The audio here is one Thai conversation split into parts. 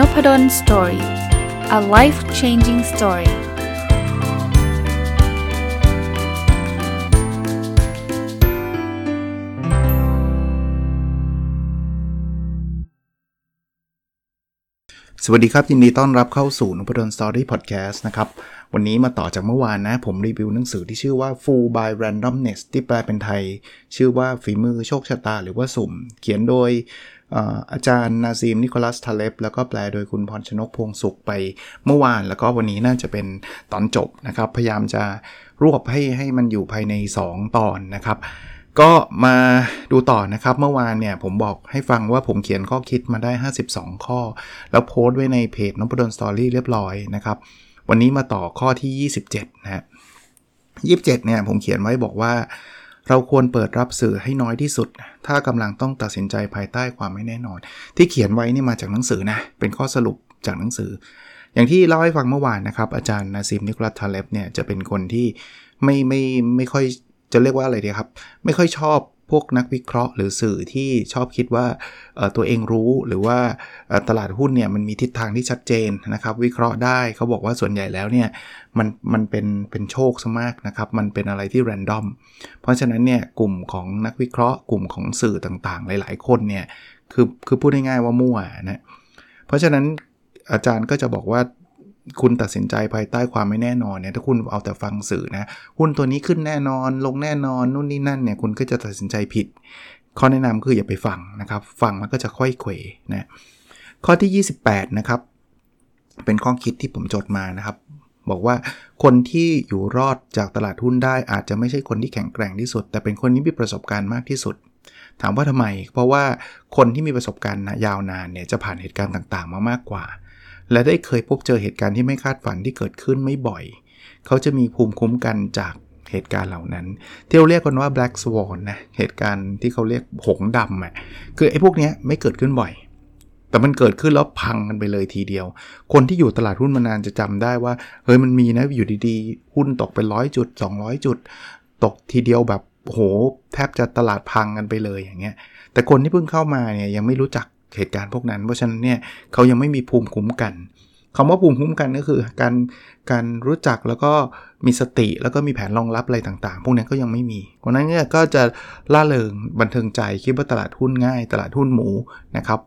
Nopadol's Story a life changing story สวัสดีครับ ยินดีต้อนรับเข้าสู่นพดล Story พอดแคสต์นะครับ วันนี้มาต่อจากเมื่อวานนะ ผมรีวิวหนังสือที่ชื่อว่า Fooled by Randomness ที่แปลเป็นไทย ชื่อว่าฝีมือโชคชะตาหรือว่าสุ่ม เขียนโดย อาจารย์นาซีมนิโคลัสทาเลบแล้วก็แปลโดยคุณพรชนกพวงสุขไปเมื่อวาน แล้วก็วันนี้น่าจะเป็นตอนจบนะครับ พยายามจะรวบให้ให้มันอยู่ภายใน 2 ตอนนะครับ ก็มาดูต่อนะครับ เมื่อวานเนี่ยผมบอกให้ฟังว่าผมเขียนข้อคิดมาได้ 52 ข้อ แล้วโพสต์ไว้ในเพจนพดลสตอรี่เรียบร้อยนะครับ วันนี้มาต่อข้อที่ 27นะฮะ27เนี่ยผมเขียนไว้บอกว่า เราควรเปิดรับสื่อให้น้อยที่สุด ถ้ากำลังต้องตัดสินใจภายใต้ความไม่แน่นอน ที่เขียนไว้นี่มาจากหนังสือนะ เป็นข้อสรุปจากหนังสือ อย่างที่เล่าให้ฟังเมื่อวานนะครับ อาจารย์นาซิมนิโคลัสทาเลบเนี่ยจะเป็นคนที่ไม่ไม่ไม่ค่อยจะเรียกว่าอะไรดีครับ ไม่ค่อยชอบ พวกนักวิเคราะห์ หรือสื่อที่ชอบคิดว่าตัวเองรู้หรือว่าตลาดหุ้นเนี่ยมันมีทิศทางที่ชัดเจนนะครับ วิเคราะห์ได้เขาบอกว่าส่วนใหญ่แล้วเนี่ยมันมันเป็นเป็นโชคซะมากนะครับ มันเป็นอะไรที่แรนดอมเพราะฉะนั้นเนี่ยกลุ่มของนักวิเคราะห์ กลุ่มของสื่อต่างๆ หลาย ๆ คนเนี่ยคือคือพูดง่ายๆว่ามั่วนะเพราะฉะนั้นอาจารย์ก็จะบอกว่า คุณตัดสินใจภายใต้ความไม่แน่นอนเนี่ยถ้าคุณเอาแต่ฟังสื่อนะหุ้นตัวนี้ขึ้นแน่นอน ลงแน่นอนนู่นนี่นั่นเนี่ยคุณก็จะตัดสินใจผิด ข้อแนะนำคืออย่าไปฟังนะครับฟังแล้วก็จะค่อยเขวนะข้อที่ 28 นะครับ เป็นข้อคิดที่ผมจดมานะครับ บอกว่าคนที่อยู่รอดจากตลาดหุ้นได้อาจจะไม่ใช่คนที่แข็งแกร่งที่สุด แต่เป็นคนที่มีประสบการณ์มากที่สุด ถามว่าทำไม เพราะว่าคนที่มีประสบการณ์ยาวนานเนี่ยจะผ่านเหตุการณ์ต่างๆ มามากกว่า และได้เคยพบเจอเหตุการณ์ที่ไม่คาดฝันที่เกิดขึ้นไม่บ่อย เขาจะมีภูมิคุ้มกันจากเหตุการณ์เหล่านั้น ที่เราเรียกกันว่า black swan นะ เหตุการณ์ที่เขาเรียกหงดำอะ คือไอ้พวกนี้ไม่เกิดขึ้นบ่อย แต่มันเกิดขึ้นแล้วพังกันไปเลยทีเดียว คนที่อยู่ตลาดหุ้นมานานจะจำได้ว่า เฮ้ยมันมีนะอยู่ดีๆ หุ้นตกไปร้อยจุด 200 จุด ตกทีเดียวแบบโหแทบจะตลาดพังกันไปเลยอย่างเงี้ย แต่คนที่เพิ่งเข้ามาเนี่ยยังไม่รู้จัก เหตุการณ์พวกนั้น เพราะฉะนั้นเนี่ยเขายังไม่มีภูมิคุ้มกันคำว่าภูมิคุ้มกันก็คือ การการรู้จักแล้วก็มีสติแล้วก็มีแผนรองรับอะไรต่างๆ พวกนี้ก็ยังไม่มีเพราะนั้นเนี่ยก็จะล่าเริงบันเทิงใจคิดว่าตลาดหุ้นง่าย ตลาดหุ้นหมูนะครับ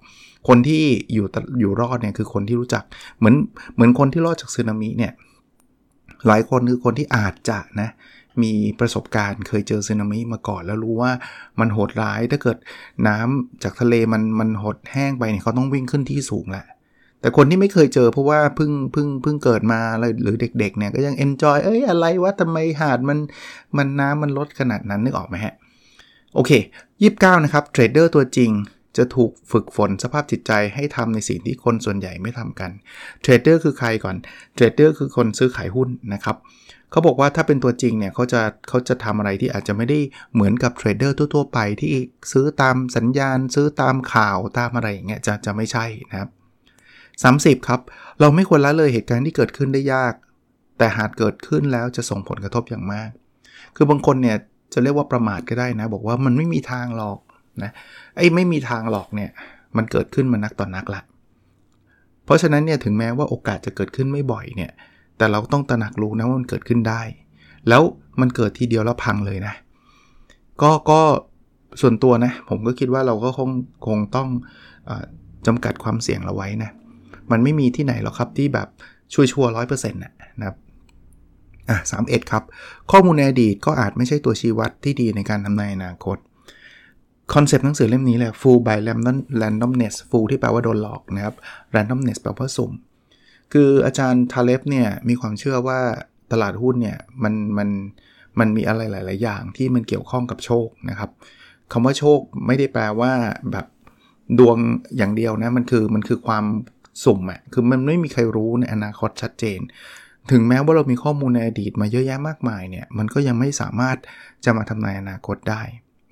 คนที่อยู่อยู่รอดเนี่ยคือคนที่รู้จักเหมือนเหมือนคนที่รอดจากสึนามิเนี่ยหลายคนคือคนที่อาจจะนะ มีประสบการณ์ เคยเจอสึนามิมาก่อน แล้วรู้ว่ามันโหดร้ายถ้าเกิดน้ำจากทะเลมันมันหดแห้งไปเนี่ยเขาต้องวิ่งขึ้นที่สูงแหละแต่คนที่ไม่เคยเจอเพราะว่าเพิ่งเพิ่งเพิ่งเกิดมาหรือเด็กๆเนี่ยก็ยังเอนจอยเอ้ยอะไรวะทำไมหาดมันมันน้ำมันลดขนาดนั้นนึกออกไหมฮะ โอเค 29 นะครับเทรดเดอร์ตัวจริงจะถูกฝึกฝนสภาพจิตใจให้ทำในสิ่งที่คนส่วนใหญ่ไม่ทำกัน เทรดเดอร์คือใครก่อน เทรดเดอร์คือคนซื้อขายหุ้นนะครับ เขาบอกว่าถ้าเป็นตัวจริงเนี่ยเขาจะเขาจะทำอะไรที่อาจจะไม่ได้เหมือนกับเทรดเดอร์ทั่วๆไปที่ซื้อตามสัญญาณ ซื้อตามข่าวตามอะไรอย่างเงี้ยจะจะไม่ใช่นะครับ 30 ครับ เราไม่ควรละเลยเหตุการณ์ที่เกิดขึ้นได้ยาก แต่หากเกิดขึ้นแล้วจะส่งผลกระทบอย่างมาก คือบางคนเนี่ยจะเรียกว่าประมาทก็ได้นะ บอกว่ามันไม่มีทางหรอกนะไอ้ไม่มีทางหรอกเนี่ยมันเกิดขึ้นมานักต่อนนักละเพราะฉะนั้นเนี่ยถึงแม้ว่าโอกาสจะเกิดขึ้นไม่บ่อยเนี่ย แต่เราต้องตระหนักรู้นะว่ามันเกิดขึ้นได้ แล้วมันเกิดทีเดียวแล้วพังเลยนะ ก็ก็ส่วนตัวนะ ผมก็คิดว่าเราก็คงคงต้องอจำกัดความเสี่ยงเราไว้นะ มันไม่มีที่ไหนหรอกครับที่แบบช่วยชัวร้อยเปอร์เซ็นต์นะครับอะสามเอ็ดครับ ข้อมูลในอดีตก็อาจไม่ใช่ตัวชี้วัดที่ดีในการทำนายอนาคต concept หนังสือเล่มนี้แหละ fooled by random randomness fooled ที่แปลว่าโดนหลอกนะครับ randomness แปลว่าสุ่ม คืออาจารย์ทาเลฟเนี่ยมีความเชื่อว่าตลาดหุ้นเนี่ยมันมันมันมีอะไรหลาย ๆ อย่างที่มันเกี่ยวข้องกับโชคนะครับคำว่าโชคไม่ได้แปลว่าแบบดวงอย่างเดียวนะมันคือมันคือความสุ่มอะคือมันไม่มีใครรู้ในอนาคตชัดเจน ถึงแม้ว่าเรามีข้อมูลในอดีตมาเยอะแยะมากมายเนี่ยมันก็ยังไม่สามารถจะมาทำนายอนาคตได้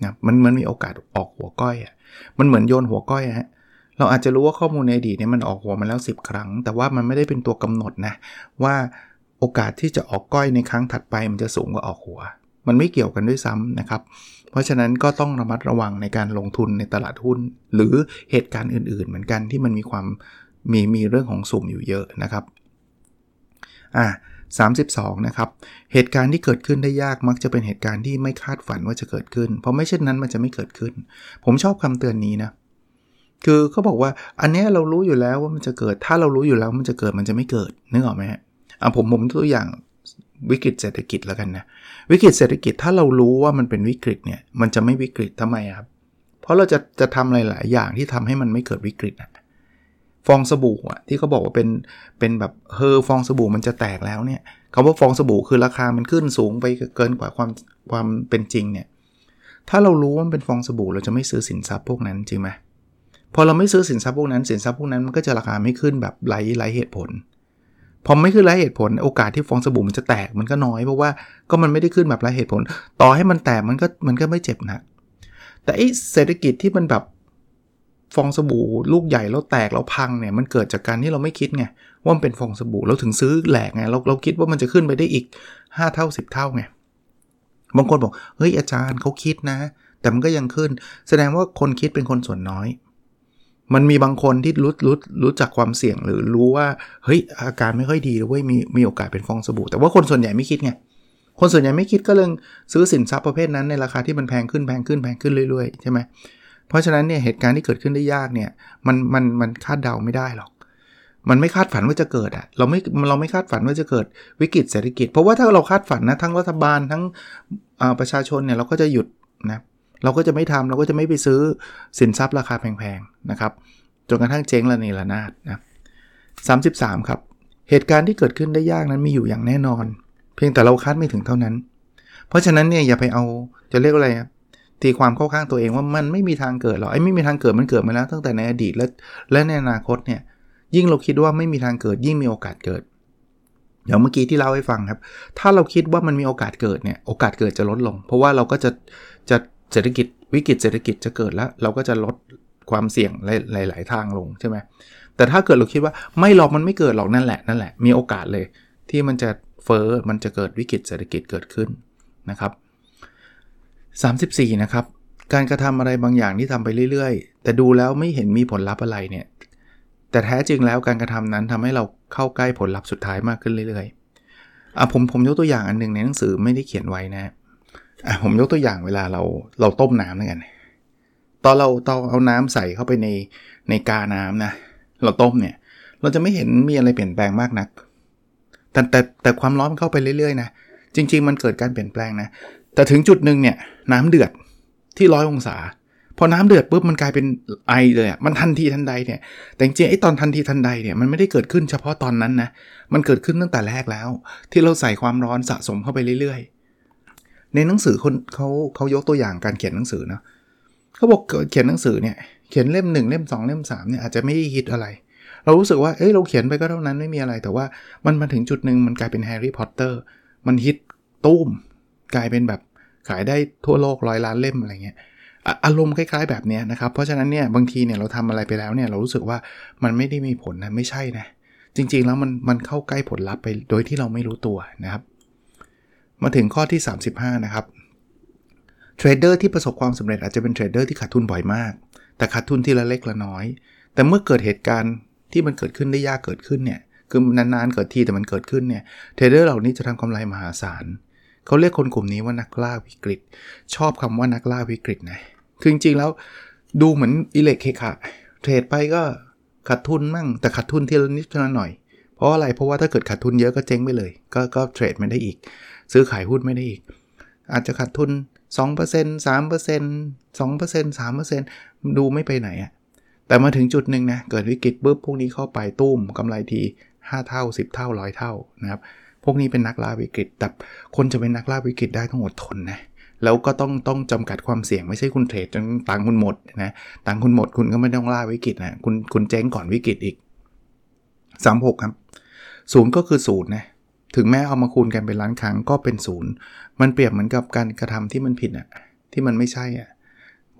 นะมันมันมีโอกาสออกหัวก้อยอะมันเหมือนโยนหัวก้อยฮะ เราอาจจะรู้ว่าข้อมูลในอดีตเนี่ยมันออกหัวมาแล้ว 10 ครั้ง แต่ว่ามันไม่ได้เป็นตัวกำหนดนะว่าโอกาสที่จะออกก้อยในครั้งถัดไปมันจะสูงกว่าออกหัว มันไม่เกี่ยวกันด้วยซ้ำนะครับ เพราะฉะนั้นก็ต้องระมัดระวังในการลงทุนในตลาดหุ้น หรือเหตุการณ์อื่นๆ เหมือนกันที่มันมีความมีมีเรื่องของสุ่มอยู่เยอะนะครับอ่า32 นะครับ เหตุการณ์ที่เกิดขึ้นได้ยากมักจะเป็นเหตุการณ์ที่ไม่คาดฝันว่าจะเกิดขึ้น เพราะไม่เช่นนั้นมันจะไม่เกิดขึ้น ผมชอบคำเตือนนี้นะ คือเขาบอกว่าอันนี้เรารู้อยู่แล้วว่ามันจะเกิด ถ้าเรารู้อยู่แล้วมันจะเกิดมันจะไม่เกิดนึกออกไหมฮะอะผมผมตัวอย่างวิกฤตเศรษฐกิจแล้วกันนะวิกฤตเศรษฐกิจถ้าเรารู้ว่ามันเป็นวิกฤตเนี่ยมันจะไม่วิกฤตทำไมครับ เพราะเราจะจะทำอะไรหลายอย่างที่ทำให้มันไม่เกิดวิกฤตนะฟองสบู่อะที่เขาบอกว่าเป็นเป็นแบบเฮอฟองสบู่มันจะแตกแล้วเนี่ยคำว่าฟองสบู่คือราคามันขึ้นสูงไปเกินกว่าความความเป็นจริงเนี่ยถ้าเรารู้ว่ามันเป็นฟองสบู่เราจะไม่ซื้อสินทรัพย์พวกนั้นจริงไหม พอเราไม่ซื้อสินทรัพย์พวกนั้นสินทรัพย์พวกนั้นมันก็จะราคาไม่ขึ้นแบบไร้ไร้เหตุผล พอไม่ขึ้นไร้เหตุผล โอกาสที่ฟองสบู่มันจะแตกมันก็น้อยเพราะว่าก็มันไม่ได้ขึ้นแบบไร้เหตุผล ต่อให้มันแตกมันก็มันก็ไม่เจ็บนะแต่ไอเศรษฐกิจที่มันแบบฟองสบู่ลูกใหญ่แล้วแตกแล้วพังเนี่ยมันเกิดจากการที่เราไม่คิดไงว่ามันเป็นฟองสบู่เราถึงซื้อแหลกไงเราเราคิดว่ามันจะขึ้นไปได้อีก 5 เท่า 10 เท่าไงบางคนบอกเฮ้ยอาจารย์เขาคิดนะ แต่มันก็ยังขึ้น แสดงว่าคนคิดเป็นคนส่วนน้อย มันมีบางคนที่รู้รู้รู้จักความเสี่ยงหรือรู้ว่าเฮ้ยอาการไม่ค่อยดีเลยเว้ยมีมีโอกาสเป็นฟองสบู่ แต่ว่าคนส่วนใหญ่ไม่คิดไงคนส่วนใหญ่ไม่คิดก็เลยซื้อสินทรัพย์ประเภทนั้นในราคาที่มันแพงขึ้นแพงขึ้นแพงขึ้นเรื่อยๆใช่ไหมเพราะฉะนั้นเนี่ยเหตุการณ์ที่เกิดขึ้นได้ยากเนี่ยมันมันมันคาดเดาไม่ได้หรอก มันไม่คาดฝันว่าจะเกิดอะเราไม่เราไม่คาดฝันว่าจะเกิดวิกฤตเศรษฐกิจ เพราะว่าถ้าเราคาดฝันนะทั้งรัฐบาลทั้งประชาชนเนี่ยเราก็จะหยุดนะ เราก็จะไม่ทำเราก็จะไม่ไปซื้อสินทรัพย์ราคาแพงๆนะครับจนกระทั่งเจ๊งละเนระนาดนะ33ครับ เหตุการณ์ที่เกิดขึ้นได้ยากนั้นมีอยู่อย่างแน่นอน เพียงแต่เราคาดไม่ถึงเท่านั้น เพราะฉะนั้นเนี่ยอย่าไปเอาจะเรียกอะไรตีความเข้าข้างตัวเองว่ามันไม่มีทางเกิดหรอกไอ้ไม่มีทางเกิดมันเกิดมาแล้วตั้งแต่ในอดีตและและในอนาคตเนี่ยยิ่งเราคิดว่าไม่มีทางเกิดยิ่งมีโอกาสเกิดเดี๋ยวเมื่อกี้ที่เล่าให้ฟังครับ ถ้าเราคิดว่ามันมีโอกาสเกิดเนี่ย โอกาสเกิดจะลดลง เพราะว่าเราก็จะจะ เศรษฐกิจวิกฤตเศรษฐกิจจะเกิดแล้ว เราก็จะลดความเสี่ยงหลาย ๆ ทางลงใช่ไหมแต่ถ้าเกิดเราคิดว่าไม่หรอกมันไม่เกิดหรอกนั่นแหละนั่นแหละมีโอกาสเลย ที่มันจะเฟอ้อมันจะเกิดวิกฤตเศรษฐกิจเกิดขึ้นนะครับ 34 นะครับ การกระทำอะไรบางอย่างที่ทำไปเรื่อย ๆ แต่ดูแล้วไม่เห็นมีผลลัพธ์อะไรเนี่ยแต่แท้จริงแล้วการกระทำนั้นทำให้เราเข้าใกล้ผลลัพธ์สุดท้ายมากขึ้นเรื่อยๆอะผมผมยกตัวอย่างอันหนึ่งในหนังสือไม่ได้เขียนไว้นะ อะผมยกตัวอย่างเวลาเราเราต้มน้ำด้วยกัน ตอนเราตอนเอาน้ำใส่เข้าไปในในกาน้ำนะ เราต้มเนี่ย เราจะไม่เห็นมีอะไรเปลี่ยนแปลงมากนัก แต่แต่แต่ความร้อนมันเข้าไปเรื่อยๆนะ จริง ๆ มันเกิดการเปลี่ยนแปลงนะ แต่ถึงจุดหนึ่งเนี่ยน้ำเดือดที่ร้อยองศา พอน้ำเดือดปุ๊บมันกลายเป็นไอเลยอะ มันทันทีทันใดเนี่ย แต่จริงๆไอ้ตอนทันทีทันใดเนี่ยมันไม่ได้เกิดขึ้นเฉพาะตอนนั้นนะ มันเกิดขึ้นตั้งแต่แรกแล้ว ที่เราใส่ความร้อนสะสมเข้าไปเรื่อยๆ ในหนังสือคนเขาเขายกตัวอย่างการเขียนหนังสือเนาะเขาบอกเขียนหนังสือเนี่ยเขียนเล่มหนึ่งเล่ม 2 เล่ม3เนี่ยอาจจะไม่ได้ฮิตอะไร เรารู้สึกว่าเอ้ยเราเขียนไปก็เท่านั้นไม่มีอะไร แต่ว่ามันมาถึงจุดหนึ่งมันกลายเป็นแฮร์รี่พอตเตอร์มันฮิตตู้มกลายเป็นแบบขายได้ทั่วโลกร้อยล้านเล่มอะไรเงี้ยอารมณ์คล้าย ๆ แบบนี้นะครับ เพราะฉะนั้นเนี่ยบางทีเนี่ยเราทำอะไรไปแล้วเนี่ยเรารู้สึกว่ามันไม่ได้มีผลนะไม่ใช่นะ จริงๆแล้วมันมันเข้าใกล้ผลลัพธ์ไปโดยที่เราไม่รู้ตัวนะครับ มาถึงข้อที่ 35 นะครับเทรดเดอร์ที่ประสบความสำเร็จอาจจะเป็นเทรดเดอร์ที่ขาดทุนบ่อยมาก แต่ขาดทุนทีละเล็กละน้อย แต่เมื่อเกิดเหตุการณ์ที่มันเกิดขึ้นได้ยากเกิดขึ้นเนี่ยคือนานๆเกิดทีแต่มันเกิดขึ้นเนี่ยเทรดเดอร์เหล่านี้จะทำกำไรมหาศาลเขาเรียกคนกลุ่มนี้ว่านักล่าวิกฤต ชอบคำว่านักล่าวิกฤตนะคือจริงๆแล้วดูเหมือนอิเล็กเคคะเทรดไปก็ขาดทุนมั่งแต่ขาดทุนทีละนิดท่านั้นหน่อย เพราะอะไรเพราะว่าถ้าเกิดขาดทุนเยอะก็เจ๊งไปเลย ก็ก็เทรดไม่ได้อีก ซื้อขายหุ้นไม่ได้อีก อาจจะขาดทุน 2% 3% 2% 3%ดูไม่ไปไหนอะแต่มาถึงจุดหนึ่งนะเกิดวิกฤตปุ๊บพวกนี้เข้าไปตุ้มกำไรที 5 เท่า 10 เท่าร้อยเท่านะครับพวกนี้เป็นนักล่าวิกฤตแต่คนจะเป็นนักล่าวิกฤตได้ต้องอดทนนะแล้วก็ต้องต้องจำกัดความเสี่ยงไม่ใช่คุณเทรดจนตังคุณหมดนะตังคุณหมดคุณก็ไม่ต้องล่าวิกฤตนะคุณคุณเจ๊งก่อนวิกฤตอีก 36 ครับ ศูนย์ก็คือศูนย์นะถึงแม้เอามาคูณกันเป็นล้านครั้งก็เป็นศูนย์มันเปรียบเหมือนกับการกระทำที่มันผิดอะที่มันไม่ใช่อะ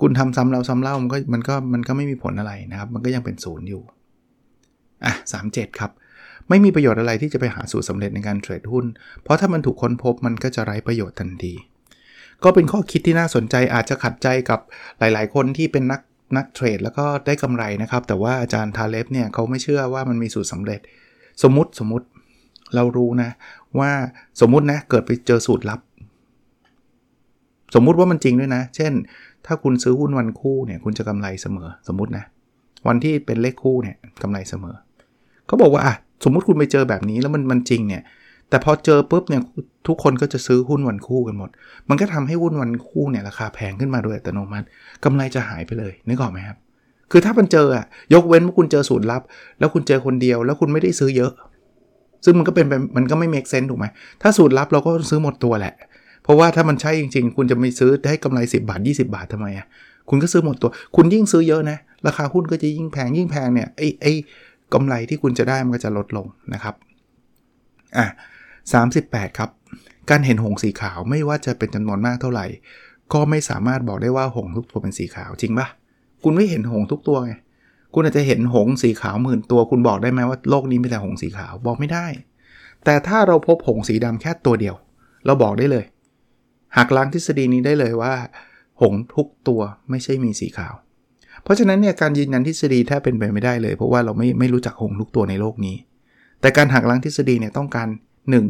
คุณทำซ้ำแล้วซ้ำเล่ามันก็มันก็มันก็ไม่มีผลอะไรนะครับ มันก็ยังเป็นศูนย์อยู่อะสามเจ็ดครับไม่มีประโยชน์อะไรที่จะไปหาสูตรสาเร็จในการเทรดหุ้น เพราะถ้ามันถูกค้นพบมันก็จะไร้ประโยชน์ทันที ก็เป็นข้อคิดที่น่าสนใจอาจจะขัดใจกับหลาย ๆ คนที่เป็นนักนักเทรดแล้วก็ได้กำไรนะครับ แต่ว่าอาจารย์ทาเลฟเนี่ยเขาไม่เชื่อว่ามันมีสูตรสำเร็จ สมมติสมมติเรารู้นะ ว่าสมมตินะเกิดไปเจอสูตรลับ สมมุติว่ามันจริงด้วยนะ เช่น ถ้าคุณซื้อหุ้นวันคู่เนี่ยคุณจะกำไรเสมอสมมตินะ วันที่เป็นเลขคู่เนี่ยกำไรเสมอเขาบอกว่าอะสมมุติคุณไปเจอแบบนี้แล้วมันมันจริงเนี่ยแต่พอเจอปุ๊บเนี่ยทุกคนก็จะซื้อหุ้นวันคู่กันหมด มันก็ทำให้หุ้นวันคู่เนี่ยราคาแพงขึ้นมาโดยอัตโนมัติกำไรจะหายไปเลยนึกออกไหมครับ คือถ้ามันเจออะยกเว้นว่าคุณเจอสูตรลับ แล้วคุณเจอคนเดียว แล้วคุณไม่ได้ซื้อเยอะ ซึ่งมันก็เป็นมันก็ไม่เมกเซนถูกไหมถ้าสูตรลับเราก็ซื้อหมดตัวแหละ เพราะว่าถ้ามันใช่จริง ๆ คุณจะไม่ซื้อได้กำไร 10 บาท 20 บาททำไมอะคุณก็ซื้อหมดตัว คุณยิ่งซื้อเยอะนะ ราคาหุ้นก็จะยิ่งแพงยิ่งแพงเนี่ยไอ้ไอ้กำไรที่คุณจะได้มันก็จะลดลงนะครับอะ38 ครับ การเห็นหงสีขาวไม่ว่าจะเป็นจำนวนมากเท่าไหร่ ก็ไม่สามารถบอกได้ว่าหงทุกตัวเป็นสีขาวจริงปะ คุณไม่เห็นหงทุกตัวไงคุณอาจจะเห็นหงสีขาวหมื่นตัว คุณบอกได้ไหมว่าโลกนี้มีแต่หงสีขาวบอกไม่ได้ แต่ถ้าเราพบหงสีดำแค่ตัวเดียว เราบอกได้เลยหักล้างทฤษฎีนี้ได้เลยว่า หงทุกตัวไม่ใช่มีสีขาว เพราะฉะนั้นเนี่ยการยืนยันทฤษฎีแทบเป็นไปไม่ได้เลย เพราะว่าเราไม่ไม่รู้จักหงทุกตัวในโลกนี้ แต่การหักล้างทฤษฎีเนี่ยต้องการ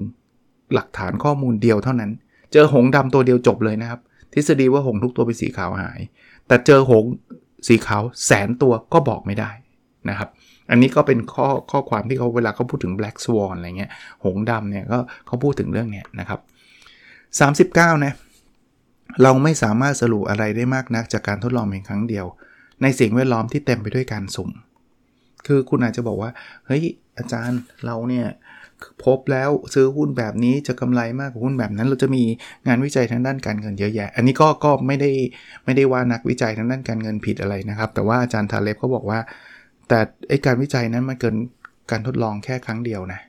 1. หลักฐานข้อมูลเดียวเท่านั้น เจอหงดำตัวเดียวจบเลยนะครับ ทฤษฎีว่าหงทุกตัวเป็นสีขาวหาย แต่เจอหง สีขาวแสนตัวก็บอกไม่ได้นะครับ อันนี้ก็เป็นข้อข้อความที่เขาเวลาเขาพูดถึง black swan อะไรเงี้ย หงดำเนี่ยก็เขาพูดถึงเรื่องเนี้ยนะครับ 39 นะ เราไม่สามารถสรุปอะไรได้มากนักจากการทดลองเพียงครั้งเดียว ในสิ่งแวดล้อมที่เต็มไปด้วยการสุ่ม คือคุณอาจจะบอกว่า เฮ้ยอาจารย์เราเนี่ย พบแล้วซื้อหุ้นแบบนี้จะกำไรมากกว่าหุ้นแบบนั้น เราจะมีงานวิจัยทางด้านการเงินเยอะแยะ อันนี้ก็ก็ไม่ได้ไม่ได้ว่านักวิจัยทางด้านการเงินผิดอะไรนะครับ แต่ว่าอาจารย์ทาเล็บเขาบอกว่า แต่ไอการวิจัยนั้นมันเกินการทดลองแค่ครั้งเดียวนะ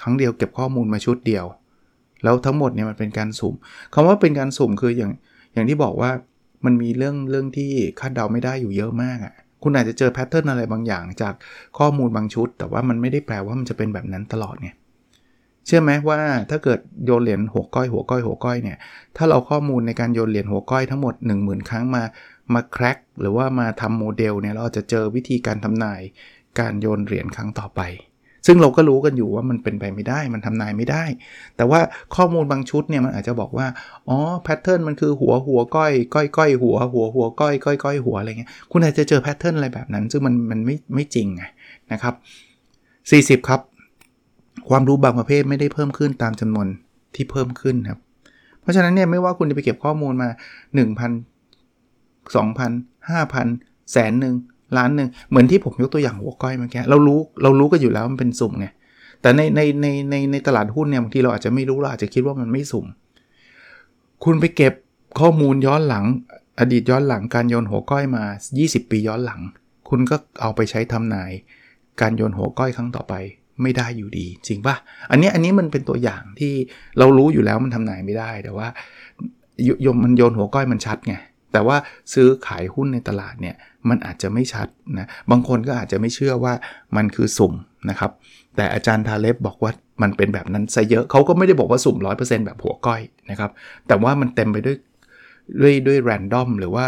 ครั้งเดียวเก็บข้อมูลมาชุดเดียว แล้วทั้งหมดเนี่ยมันเป็นการสุ่มคำว่าเป็นการสุ่มคืออย่างอย่างที่บอกว่ามันมีเรื่องเรื่องที่คาดเดาไม่ได้อยู่เยอะมากอะ่ะคุณอาจจะเจอแพทเทิร์นอะไรบางอย่างจากข้อมูลบางชุด แต่ว่ามันไม่ได้แปลว่ามันจะเป็นแบบนั้นตลอดไง เชื่อไหมว่าถ้าเกิดโยนเหรียญหัวก้อยหัวก้อยหัวก้อยเนี่ยถ้าเราข้อมูลในการโยนเหรียญหัวก้อยทั้งหมด 1 0,000 ครั้งมามา crack หรือว่ามาทำโมเดลเนี่ยเราจะเจอวิธีการทำนายการโยนเหรียญครั้งต่อไป ซึ่งเราก็รู้กันอยู่ว่ามันเป็นไปไม่ได้ มันทำนายไม่ได้ แต่ว่าข้อมูลบางชุดเนี่ยมันอาจจะบอกว่าอ๋อ pattern มันคือหัวหัวก้อยก้อยก้อยหัวหัวหัวก้อยก้อยก้อยหัวอะไรเงี้ยคุณอาจจะเจอ pattern อะไรแบบนั้น ซึ่งมันมันไม่ไม่จริงไงนะครับ40 ครับ ความรู้บางประเภทไม่ได้เพิ่มขึ้นตามจำนวนที่เพิ่มขึ้นครับ เพราะฉะนั้นเนี่ยไม่ว่าคุณจะไปเก็บข้อมูลมา 1,000 2,000 5,000แสนหนึ่งล้านหนึ่งเหมือนที่ผมยกตัวอย่างหัวก้อยเมื่อกี้เรารู้เรารู้กันอยู่แล้วมันเป็นสุ่มไงแต่ในในในในในตลาดหุ้นเนี่ยบางทีเราอาจจะไม่รู้เราอาจจะคิดว่ามันไม่สุ่ม คุณไปเก็บข้อมูลย้อนหลัง อดีตย้อนหลังการโยนหัวก้อยมา 20 ปีย้อนหลัง คุณก็เอาไปใช้ทำนายการโยนหัวก้อยครั้งต่อไป ไม่ได้อยู่ดี จริงปะอันนี้อันนี้มันเป็นตัวอย่างที่เรารู้อยู่แล้วมันทำนายไม่ได้แต่ว่ายมมันโยนหัวก้อยมันชัดไงแต่ว่าซื้อขายหุ้นในตลาดเนี่ยมันอาจจะไม่ชัดนะบางคนก็อาจจะไม่เชื่อว่ามันคือสุ่มนะครับ แต่อาจารย์ทาเล็บบอกว่ามันเป็นแบบนั้นซะเยอะเขาก็ไม่ได้บอกว่าสุ่ม 100%แบบหัวก้อยนะครับ แต่ว่ามันเต็มไปด้วยด้วยด้วยแรนดอมหรือว่า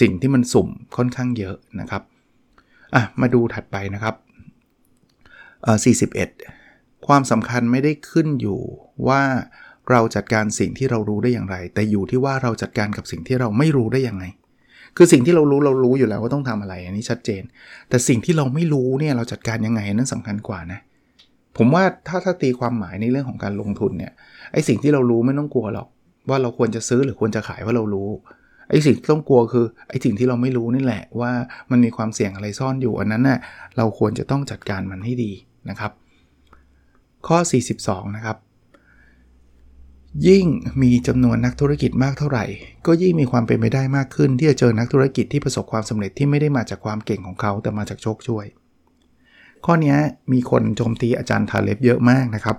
สิ่งที่มันสุ่มค่อนข้างเยอะนะครับอะมาดูถัดไปนะครับ 41 ความสำคัญไม่ได้ขึ้นอยู่ว่าเราจัดการสิ่งที่เรารู้ได้อย่างไร แต่อยู่ที่ว่าเราจัดการกับสิ่งที่เราไม่รู้ได้ยังไง คือสิ่งที่เรารู้เรารู้อยู่แล้วว่าต้องทำอะไร อันนี้ชัดเจน แต่สิ่งที่เราไม่รู้เนี่ยเราจัดการยังไงนั่นสำคัญกว่านะ ผมว่าถ้าถ้าตีความหมายในเรื่องของการลงทุนเนี่ยไอสิ่งที่เรารู้ไม่ต้องกลัวหรอก ว่าเราควรจะซื้อหรือควรจะขายว่าเรารู้ไอสิ่งที่ต้องกลัวคือไอสิ่งที่เราไม่รู้นี่แหละว่ามันมีความเสี่ยงอะไรซ่อนอยู่อันนั้นน่ะเราควรจะต้องจัดการมันให้ดี นะครับ ข้อ 42 นะครับ ยิ่งมีจำนวนนักธุรกิจมากเท่าไหร่ ก็ยิ่งมีความเป็นไปได้มากขึ้น ที่จะเจอนักธุรกิจที่ประสบความสำเร็จที่ไม่ได้มาจากความเก่งของเขาแต่มาจากโชคช่วย ข้อนี้มีคนโจมตีอาจารย์ทาเล็บเยอะมากนะครับ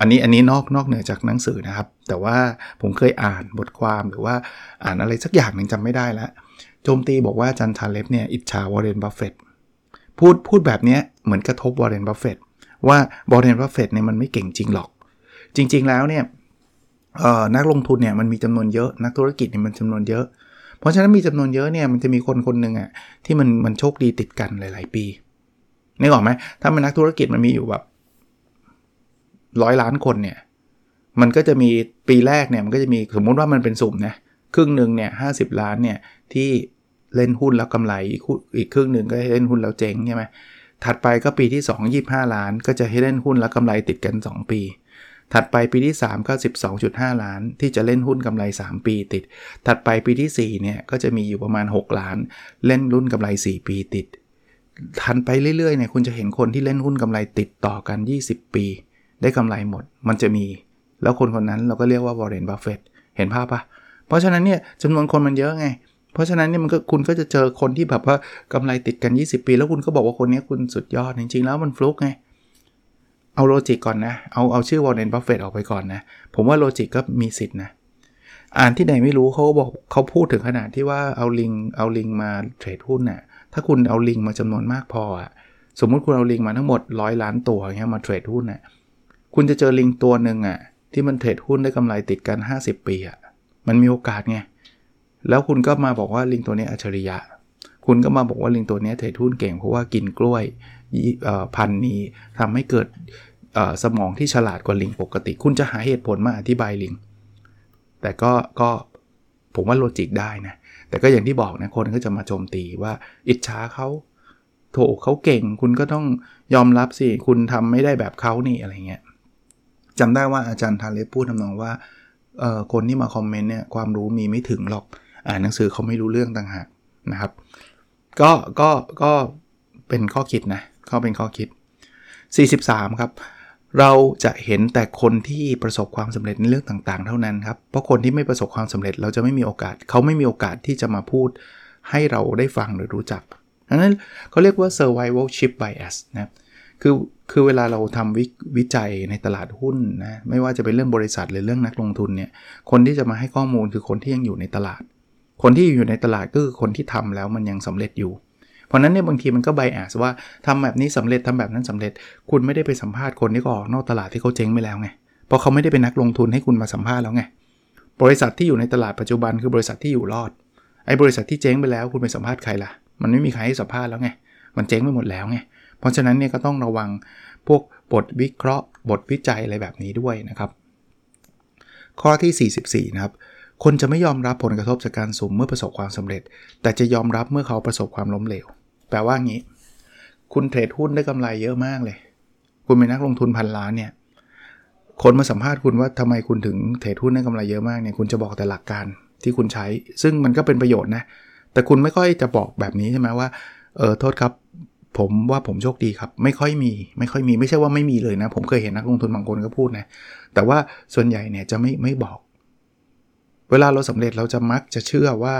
อันนี้อันนี้นอกนอกเหนือจากหนังสือนะครับ แต่ว่าผมเคยอ่านบทความหรือว่าอ่านอะไรสักอย่างหนึ่งจำไม่ได้แล้วโจมตีบอกว่าอาจารย์ทาเล็บเนี่ยอิจฉาวอร์เรนบัฟเฟต พูดพูดแบบนี้เหมือนกระทบวอร์เรนบัฟเฟตว่าวอร์เรนบัฟเฟตเนี่ยมันไม่เก่งจริงหรอก จริง ๆ แล้วเนี่ยนักลงทุนเนี่ยมันมีจำนวนเยอะ นักธุรกิจเนี่ยมันจำนวนเยอะ เพราะฉะนั้นมีจำนวนเยอะเนี่ยมันจะมีคนคนหนึ่งอะ่ะที่มันมันโชคดีติดกันหลาย ๆ ปีนึกออกไหมถ้าเป็นนักธุรกิจมันมีอยู่แบบร้อยล้านคนเนี่ย มันก็จะมีปีแรกเนี่ยมันก็จะมีสมมุติว่ามันเป็นสุ่มนะครึ่งหนึ่งเนี่ยห้าสิบล้านเนี่ยที่ เล่นหุ้นแล้วกำไรอีกครึ่งหนึ่งก็เล่นหุ้นแล้วเจ๊งใช่ไหมถัดไปก็ปีที่ 2 25 ล้าน ก็จะให้เล่นหุ้นแล้วกำไรติดกัน 2 ปี ถัดไปปีที่ 3 ก็12.5 ล้าน ที่จะเล่นหุ้นกำไร 3 ปีติด ถัดไปปีที่4เนี่ยก็จะมีอยู่ประมาณ 6 ล้าน เล่นหุ้นกำไร 4 ปีติด ทำไปเรื่อยๆเนี่ยคุณจะเห็นคนที่เล่นหุ้นกำไรติดต่อกัน 20 ปี ได้กำไรหมด มันจะมี แล้วคนคนนั้นเราก็เรียกว่าวอร์เรนบัฟเฟตเห็นภาพปะเพราะฉะนั้นเนี่ยจำนวนคนมันเยอะไงเพราะฉะนั้นเนี่ยมันก็คุณก็จะเจอคนที่แบบว่ากำไรติดกัน 20 ปี แล้วคุณก็บอกว่าคนนี้คุณสุดยอดจริงๆ แล้วมันฟลุกไงเอา logic ก่อนนะ เอาเอาชื่อวอร์เรนบัฟเฟตออกไปก่อนนะ ผมว่า logic ก็มีสิทธินะ อ่านที่ไหนไม่รู้เขาบอกเขาพูดถึงขนาดที่ว่าเอาลิงเอาลิงมาเทรดหุ้นน่ะถ้าคุณเอาลิงมาจำนวนมากพออะสมมุติคุณเอาลิงมาทั้งหมดร้อยล้านตัวอย่างเงี้ยมาเทรดหุ้นน่ะคุณจะเจอลิงตัวหนึ่งอะที่มันเทรดหุ้นได้กำไรติดกัน 50 ปีอะมันมีโอกาสไง แล้วคุณก็มาบอกว่าลิงตัวนี้อัจฉริยะ คุณก็มาบอกว่าลิงตัวนี้เทรดหุ้นเก่งเพราะว่ากินกล้วยพันนี้ทำให้เกิดสมองที่ฉลาดกว่าลิงปกติ คุณจะหาเหตุผลมาอธิบายลิง แต่ก็ก็ผมว่า logic ได้นะ แต่ก็อย่างที่บอกนะ คนก็จะมาโจมตีว่าอิจฉาเขาโถเขาเก่ง คุณก็ต้องยอมรับสิ คุณทำไม่ได้แบบเขานี่อะไรเงี้ยจำได้ว่าอาจารย์ทาเล็บพูดทำนองว่าคนที่มาคอมเมนต์เนี่ยความรู้มีไม่ถึงหรอก อ่านหนังสือเขาไม่รู้เรื่องต่างหากนะครับ ก็ก็ก็เป็นข้อคิดนะเขาเป็นข้อคิด 43 ครับ เราจะเห็นแต่คนที่ประสบความสำเร็จในเรื่องต่างๆ เท่านั้นครับ เพราะคนที่ไม่ประสบความสำเร็จเราจะไม่มีโอกาส เขาไม่มีโอกาสที่จะมาพูดให้เราได้ฟังหรือรู้จักดังนั้นเขาเรียกว่า survivalship bias นะคือคือเวลาเราทำววิจัยในตลาดหุ้นนะไม่ว่าจะเป็นเรื่องบริษัทหรือเรื่องนักลงทุนเนี่ยคนที่จะมาให้ข้อมูลคือคนที่ยังอยู่ในตลาด คนที่อยู่ในตลาดก็คือคนที่ทำแล้วมันยังสำเร็จอยู่ เพราะนั้นเนี่ยบางทีมันก็ไบแอสว่าทำแบบนี้สำเร็จทำแบบนั้นสำเร็จ คุณไม่ได้ไปสัมภาษณ์คนที่ก็ออกนอกตลาดที่เขาเจ๊งไปแล้วไงเพราะเขาไม่ได้เป็นนักลงทุนให้คุณมาสัมภาษณ์แล้วไงบริษัทที่อยู่ในตลาดปัจจุบันคือบริษัทที่อยู่รอดไอ้บริษัทที่เจ๊งไปแล้วคุณไปสัมภาษณ์ใครล่ะ มันไม่มีใครให้สัมภาษณ์แล้วไงมันเจ๊งไปหมดแล้วไงเพราะฉะนั้นเนี่ยก็ต้องระวังพวกบทวิเคราะห์ บทวิจัยอะไรแบบนี้ด้วยนะครับ ข้อที่ 44 นะครับ คนจะไม่ยอมรับผลกระทบจากการสุ่มเมื่อประสบความสำเร็จ แต่จะยอมรับเมื่อเขาประสบความล้มเหลว แปลว่างี้ คุณเทรดหุ้นได้กำไรเยอะมากเลย คุณเป็นนักลงทุนพันล้านเนี่ย คนมาสัมภาษณ์คุณว่าทำไมคุณถึงเทรดหุ้นได้กำไรเยอะมากเนี่ย คุณจะบอกแต่หลักการที่คุณใช้ ซึ่งมันก็เป็นประโยชน์นะ แต่คุณไม่ค่อยจะบอกแบบนี้ใช่ไหมว่า เออโทษครับ ผมว่าผมโชคดีครับ ไม่ค่อยมี ไม่ค่อยมี ไม่ใช่ว่าไม่มีเลยนะ ผมเคยเห็นนักลงทุนบางคนก็พูดนะ แต่ว่าส่วนใหญ่เนี่ยจะไม่ไม่บอก เวลาเราสำเร็จเราจะมักจะเชื่อว่า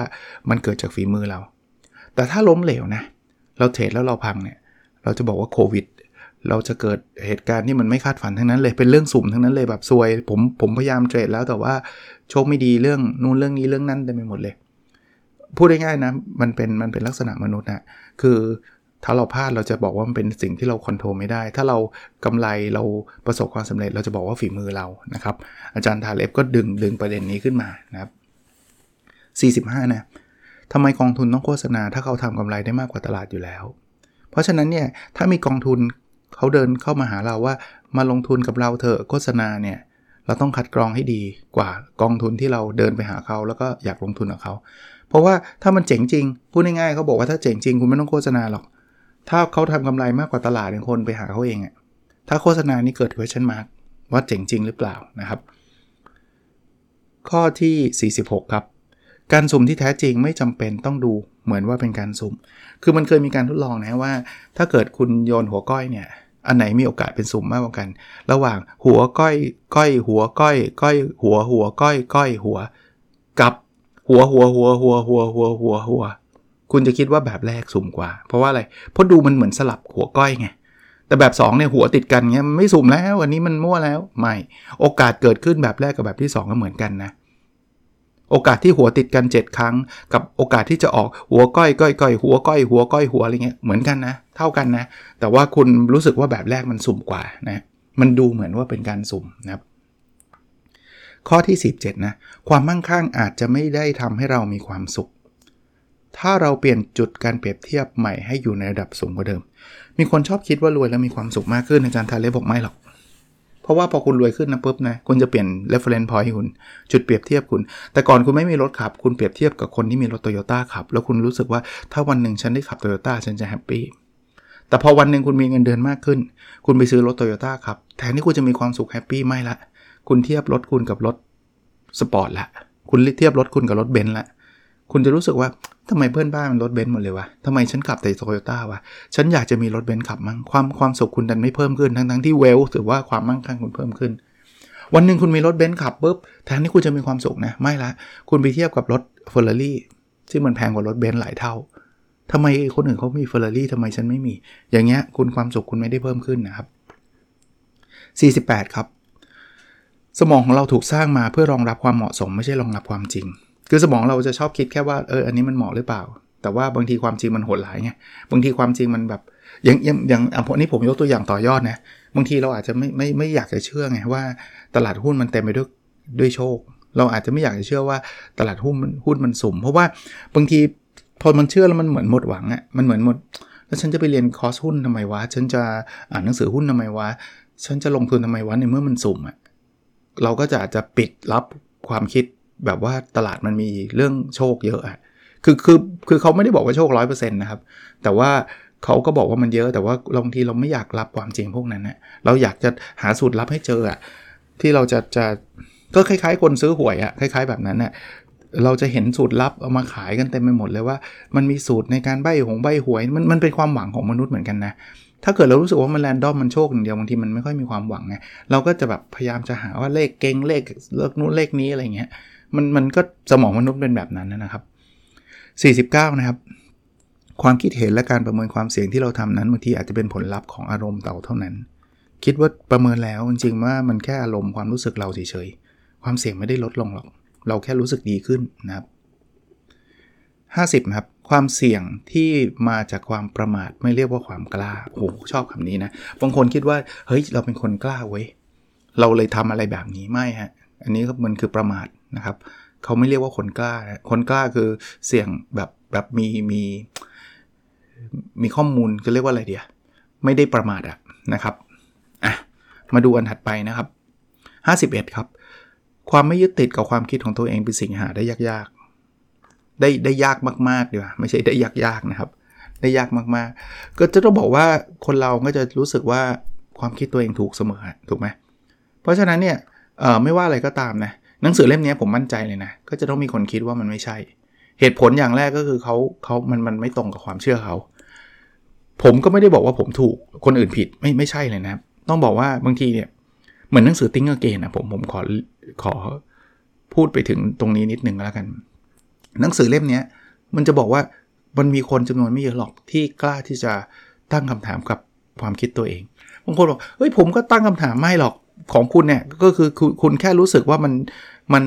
มันเกิดจากฝีมือเรา แต่ถ้าล้มเหลวนะ เราเทรดแล้วเราพังเนี่ย เราจะบอกว่าโควิด เราจะเกิดเหตุการณ์ที่มันไม่คาดฝันทั้งนั้นเลย เป็นเรื่องสุ่มทั้งนั้นเลยแบบซวย ผมผมพยายามเทรดแล้วแต่ว่าโชคไม่ดีเรื่องนู่นเรื่องนี้เรื่องนั้นเต็มไปหมดเลย พูดง่ายๆนะ มันเป็นมันเป็นลักษณะมนุษย์นะคือ ถ้าเราพลาดเราจะบอกว่ามันเป็นสิ่งที่เราควบคุมไม่ได้ ถ้าเรากำไรเราประสบความสำเร็จ เราจะบอกว่าฝีมือเรานะครับ อาจารย์ทาเล็บก็ดึงดึงประเด็นนี้ขึ้นมานะครับ 45 นะทำไมกองทุนต้องโฆษณา ถ้าเขาทำกำไรได้มากกว่าตลาดอยู่แล้ว เพราะฉะนั้นเนี่ยถ้ามีกองทุนเขาเดินเข้ามาหาเราว่ามาลงทุนกับเราเถอะโฆษณาเนี่ยเราต้องคัดกรองให้ดีกว่ากองทุนที่เราเดินไปหาเขาแล้วก็อยากลงทุนกับเขา เพราะว่าถ้ามันเจ๋งจริงพูดง่ายๆเขาบอกว่าถ้าเจ๋งจริงคุณไม่ต้องโฆษณาหรอก ถ้าเขาทำกำไรมากกว่าตลาดเนคนไปหาเขาเองอะถ้าโฆษณานี้เกิด question mark ว่าเจ๋งจริงหรือเปล่านะครับ ข้อที่ 46 ครับ การสุ่มที่แท้จริงไม่จำเป็นต้องดูเหมือนว่าเป็นการสุ่ม คือมันเคยมีการทดลองนะว่า ถ้าเกิดคุณโยนหัวก้อยเนี่ย อันไหนมีโอกาสเป็นสุ่มมากกว่ากัน ระหว่างหัวก้อย ก้อย หัวก้อย ก้อย หัวหัวก้อย ก้อยหัว กับหัวหัวหัวหัวหัวหัวหัวหัว คุณจะคิดว่าแบบแรกสุ่มกว่า เพราะว่าอะไร เพราะดูมันเหมือนสลับหัวก้อยไง แต่แบบ2เนี่ยหัวติดกันเงี้ยไม่สุ่มแล้วอันนี้มันมั่วแล้ว ไม่ โอกาสเกิดขึ้นแบบแรกกับแบบที่ 2 ก็เหมือนกันนะ โอกาสที่หัวติดกัน 7 ครั้ง กับโอกาสที่จะออกหัวก้อยก้อยก้อยหัวก้อยหัวก้อยหัวอะไรเงี้ยเหมือนกันนะ เท่ากันนะ แต่ว่าคุณรู้สึกว่าแบบแรกมันสุ่มกว่านะมันดูเหมือนว่าเป็นการสุ่มนะครับข้อที่ 17 นะ ความมั่งคั่งอาจจะไม่ได้ทำให้เรามีความสุข ถ้าเราเปลี่ยนจุดการเปรียบเทียบใหม่ให้อยู่ในระดับสูงกว่าเดิม มีคนชอบคิดว่ารวยแล้วมีความสุขมากขึ้นอาจารย์ทาเล็บบอกไม่หรอก เพราะว่าพอคุณรวยขึ้นนะปุ๊บนะคุณจะเปลี่ยน reference point คุณ จุดเปรียบเทียบคุณ แต่ก่อนคุณไม่มีรถขับ คุณเปรียบเทียบกับคนที่มีรถโตโยต้าขับ แล้วคุณรู้สึกว่าถ้าวันหนึ่งฉันได้ขับโตโยต้าฉันจะ happy แต่พอวันหนึ่งคุณมีเงินเดือนมากขึ้น คุณไปซื้อรถโตโยต้าขับแทนที่คุณจะมีความสุข happy ไม่ละคุณเทียบรถคุณกับรถสปอร์ตละคุณเทียบรถคุณกับรถเบนซ์ละ คุณจะรู้สึกว่าทำไมเพื่อนบ้านมันรถเบนซ์หมดเลยวะทำไมฉันขับแต่โตโยต้าวะ ฉันอยากจะมีรถเบนซ์ขับมั่งความความสุขคุณดันไม่เพิ่มขึ้น ทั้งทั้งที่ wealth หรือว่าความมั่งคั่งคุณเพิ่มขึ้น วันหนึ่งคุณมีรถเบนซ์ขับปุ๊บ แทนที่คุณจะมีความสุขนะ ไม่ละ คุณไปเทียบกับรถเฟอร์รารี่ที่มันแพงกว่ารถเบนซ์หลายเท่าทำไมคนอื่นเขามีเฟอร์รารี่ทำไมฉันไม่มี อย่างเงี้ยคุณความสุขคุณไม่ได้เพิ่มขึ้นนะครับ 48 ครับ สมองของเราถูกสร้างมาเพื่อรองรับความเหมาะสม ไม่ใช่รองรับความจริง คือสมองเราจะชอบคิดแค่ว่าเอออันนี้มันเหมาะหรือเปล่า แต่ว่าบางทีความจริงมันโหดหลายไงบางทีความจริงมันแบบอย่างอย่างอย่างอันนี้ผมยกตัวอย่างต่อยอดนะบางทีเราอาจจะไม่ไม่ไม่อยากจะเชื่อไงว่าตลาดหุ้นมันเต็มไปด้วยด้วยโชค เราอาจจะไม่อยากจะเชื่อว่าตลาดหุ้นมันหุ้นมันสุ่ม เพราะว่าบางทีพอมันเชื่อแล้วมันเหมือนหมดหวังอะ่ะมันเหมือนหมด แล้วฉันจะไปเรียนคอร์สหุ้นทำไมวะฉันจะอ่านหนังสือหุ้นทำไมวะฉันจะลงทุนทำไมวะในเมื่อมันสุ่มอะ่ะเราก็จะอาจจะปิดรับความคิด แบบว่าตลาดมันมีเรื่องโชคเยอะอะคือคือคือเขาไม่ได้บอกว่าโชคร้อยเปอร์เซ็นต์นะครับ แต่ว่าเขาก็บอกว่ามันเยอะแต่ว่าบางทีเราไม่อยากรับความจริงพวกนั้นนะเราอยากจะหาสูตรลับให้เจออะที่เราจะจะก็คล้ายๆ คนซื้อหวยอะคล้าย ๆ แบบนั้นน่ะเราจะเห็นสูตรลับเอามาขายกันเต็มไปหมดเลยว่า มันมีสูตรในการใบหงใบหวยมันมันเป็นความหวังของมนุษย์เหมือนกันนะถ้าเกิดเรารู้สึกว่ามันแรนดอมมันโชคอย่างเดียวบางทีมันไม่ค่อยมีความหวังไงเราก็จะแบบพยายามจะหาว่าเลขเก่งเลขเลขนู้นเลขนี้อะไรเงี้ย มันมันก็สมองมนุษย์เป็นแบบนั้นนะครับ 49 นะครับ ความคิดเห็นและการประเมินความเสี่ยงที่เราทำนั้นบางทีอาจจะเป็นผลลัพธ์ของอารมณ์เราเท่านั้น คิดว่าประเมินแล้วจริงๆว่ามันแค่อารมณ์ความรู้สึกเราเฉยๆความเสี่ยงไม่ได้ลดลงหรอก เราแค่รู้สึกดีขึ้นนะครับ 50นะครับความเสี่ยงที่มาจากความประมาทไม่เรียกว่าความกล้าโอ้ชอบคำนี้นะบางคนคิดว่าเฮ้ยเราเป็นคนกล้าเว้ยเราเลยทำอะไรแบบนี้ไม่ฮะอันนี้มันคือประมาท นะครับเขาไม่เรียกว่าคนกล้า คนกล้าคือเสี่ยงแบบแบบมีมีมีข้อมูลก็เรียกว่าอะไรเดียไม่ได้ประมาทอะนะครับอะมาดูอันถัดไปนะครับ 51 ครับ ความไม่ยึดติดกับความคิดของตัวเองเป็นสิ่งหาได้ยากๆ ได้ได้ยากมากๆดีกว่าไม่ใช่ได้ยากๆนะครับ ได้ยากมากๆ ก็จะต้องบอกว่าคนเราก็จะรู้สึกว่าความคิดตัวเองถูกเสมอถูกไหมเพราะฉะนั้นเนี่ยไม่ว่าอะไรก็ตามนะ หนังสือเล่มนี้ผมมั่นใจเลยนะ ก็จะต้องมีคนคิดว่ามันไม่ใช่ เหตุผลอย่างแรกก็คือเขาเขามันมันไม่ตรงกับความเชื่อเขา ผมก็ไม่ได้บอกว่าผมถูกคนอื่นผิดไม่ไม่ใช่เลยนะ ต้องบอกว่าบางทีเนี่ยเหมือนหนังสือติ้งเกนนะผมผมขอขอพูดไปถึงตรงนี้นิดนึงแล้วกัน หนังสือเล่มนี้มันจะบอกว่ามันมีคนจำนวนไม่เยอะหรอกที่กล้าที่จะตั้งคำถามกับความคิดตัวเองบางคนบอกเฮ้ยผมก็ตั้งคำถามไม่หรอกของคุณเนี่ยก็คือคุณแค่รู้สึกว่ามัน มัน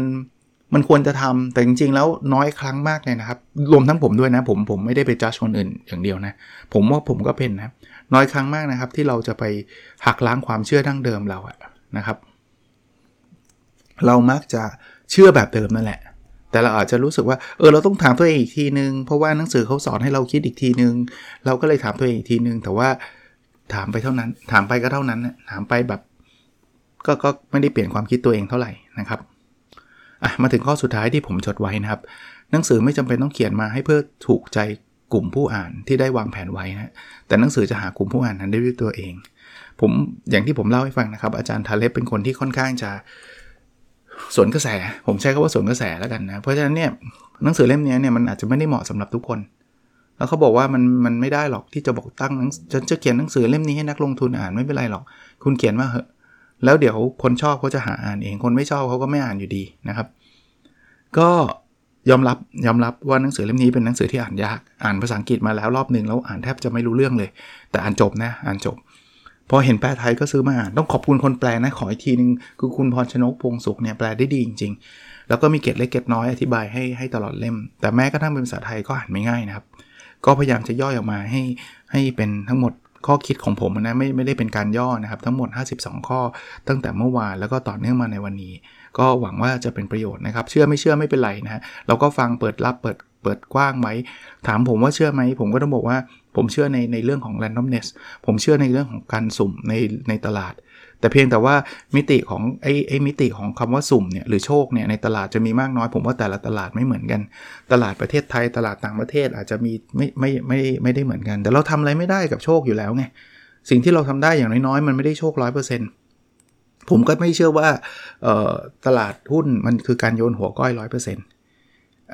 มันควรจะทำแต่จริง ๆ แล้วน้อยครั้งมากเลยนะครับ รวมทั้งผมด้วยนะ ผมผมไม่ได้ไปจัดคนอื่นอย่างเดียวนะ ผมว่าผมก็เป็นนะน้อยครั้งมากนะครับ ที่เราจะไปหักล้างความเชื่อดั้งเดิมเราอะนะครับ เรามักจะเชื่อแบบเดิมนั่นแหละ แต่เราอาจจะรู้สึกว่าเออเราต้องถามตัวเองอีกทีนึง เพราะว่าหนังสือเขาสอนให้เราคิดอีกทีนึง เราก็เลยถามตัวเองอีกทีนึง แต่ว่าถามไปเท่านั้น ถามไปก็เท่านั้นถามไปแบบ ก็ก็ไม่ได้เปลี่ยนความคิดตัวเองเท่าไหร่นะครับ อะมาถึงข้อสุดท้ายที่ผมจดไว้นะครับ หนังสือไม่จำเป็นต้องเขียนมาให้เพื่อถูกใจกลุ่มผู้อ่านที่ได้วางแผนไว้นะแต่หนังสือจะหากลุ่มผู้อ่านนั้นได้ด้วยตัวเอง ผมอย่างที่ผมเล่าให้ฟังนะครับ อาจารย์ทาเล็บเป็นคนที่ค่อนข้างจะสวนกระแส ผมใช้คาว่าสวนกระแสแล้วกันนะเพราะฉะนั้นเนี่ยหนังสือเล่มนี้เนี่ยมันอาจจะไม่ได้เหมาะสำหรับทุกคน แล้วเขาบอกว่ามันมันไม่ได้หรอกที่จะบอกตั้งฉันจะเขียนหนังสือเล่มนี้ให้นักลงทุนอ่านไม่เป็นไรหรอก คุณเขียนมาเหอะ แล้วเดี๋ยวคนชอบเขาจะหาอ่านเอง คนไม่ชอบเขาก็ไม่อ่านอยู่ดีนะครับ ก็ยอมรับยอมรับว่าหนังสือเล่มนี้เป็นหนังสือที่อ่านยากอ่านภาษาอังกฤษมาแล้วรอบหนึ่งแล้วอ่านแทบจะไม่รู้เรื่องเลย แต่อ่านจบนะอ่านจบ พอเห็นแปลไทยก็ซื้อมาอ่านต้องขอบคุณคนแปลนะขออีกทีนึงคือคุณพรชนกพงสุขเนี่ยแปลได้ดีจริง ๆ แล้วก็มีเกตเล็กเกตน้อยอธิบายให้ให้ตลอดเล่ม แต่แม้กระทั่งเป็นภาษาไทยก็อ่านไม่ง่ายนะครับ ก็พยายามจะย่อยออกมาให้ให้เป็นทั้งหมดข้อคิดของผมนะไม่ไม่ได้เป็นการย่อนะครับ ทั้งหมด 52 ข้อตั้งแต่เมื่อวานแล้วก็ต่อเนื่องมาในวันนี้ ก็หวังว่าจะเป็นประโยชน์นะครับ เชื่อไม่เชื่อไม่เป็นไรนะเราก็ฟังเปิดรับเปิดเปิดกว้างไหมถามผมว่าเชื่อไหมผมก็ต้องบอกว่าผมเชื่อในในเรื่องของ randomness ผมเชื่อในเรื่องของการสุ่มในในตลาด แต่เพียงแต่ว่ามิติของไอ้ไอ้มิติของคำว่าสุ่มเนี่ยหรือโชคเนี่ยในตลาดจะมีมากน้อย ผมว่าแต่ละตลาดไม่เหมือนกัน ตลาดประเทศไทยตลาดต่างประเทศอาจจะมีไม่ไม่ไม่ไม่ได้เหมือนกัน แต่เราทำอะไรไม่ได้กับโชคอยู่แล้วไงสิ่งที่เราทำได้อย่างน้อยๆมันไม่ได้โชคร้อยเปอร์เซ็นต์ ผมก็ไม่เชื่อว่าตลาดหุ้นมันคือการโยนหัวก้อยร้อยเปอร์เซ็นต์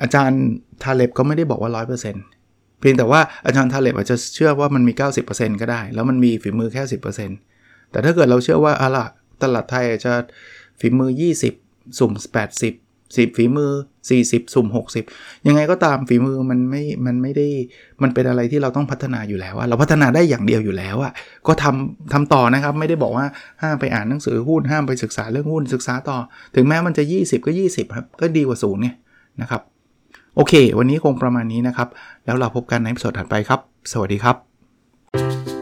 อาจารย์ทาเล็บก็ไม่ได้บอกว่าร้อยเปอร์เซ็นต์เพียงแต่ว่าอาจารย์ทาเล็บอาจจะเชื่อว่ามันมี 90%ก็ได้ แล้วมันมีฝีมือแค่ 10%แต่ถ้าเกิดเราเชื่อว่าอะล่ะตลาดไทยอาจจะฝีมือ 20 สุ่ม 80 10 ฝีมือ 40 สุ่ม 60 ยังไงก็ตามฝีมือมันไม่ มันไม่ได้ มันเป็นอะไรที่เราต้องพัฒนาอยู่แล้วอะเราพัฒนาได้อย่างเดียวอยู่แล้วอะก็ทำทำต่อนะครับ ไม่ได้บอกว่าห้ามไปอ่านหนังสือหุ้นห้ามไปศึกษาเรื่องหุ้นศึกษาต่อ ถึงแม้มันจะ 20 ก็ 20ครับ ก็ดีกว่าศูนย์เนี่ยนะครับ โอเค วันนี้คงประมาณนี้นะครับ แล้วเราพบกันในสดถัดไปครับ สวัสดีครับ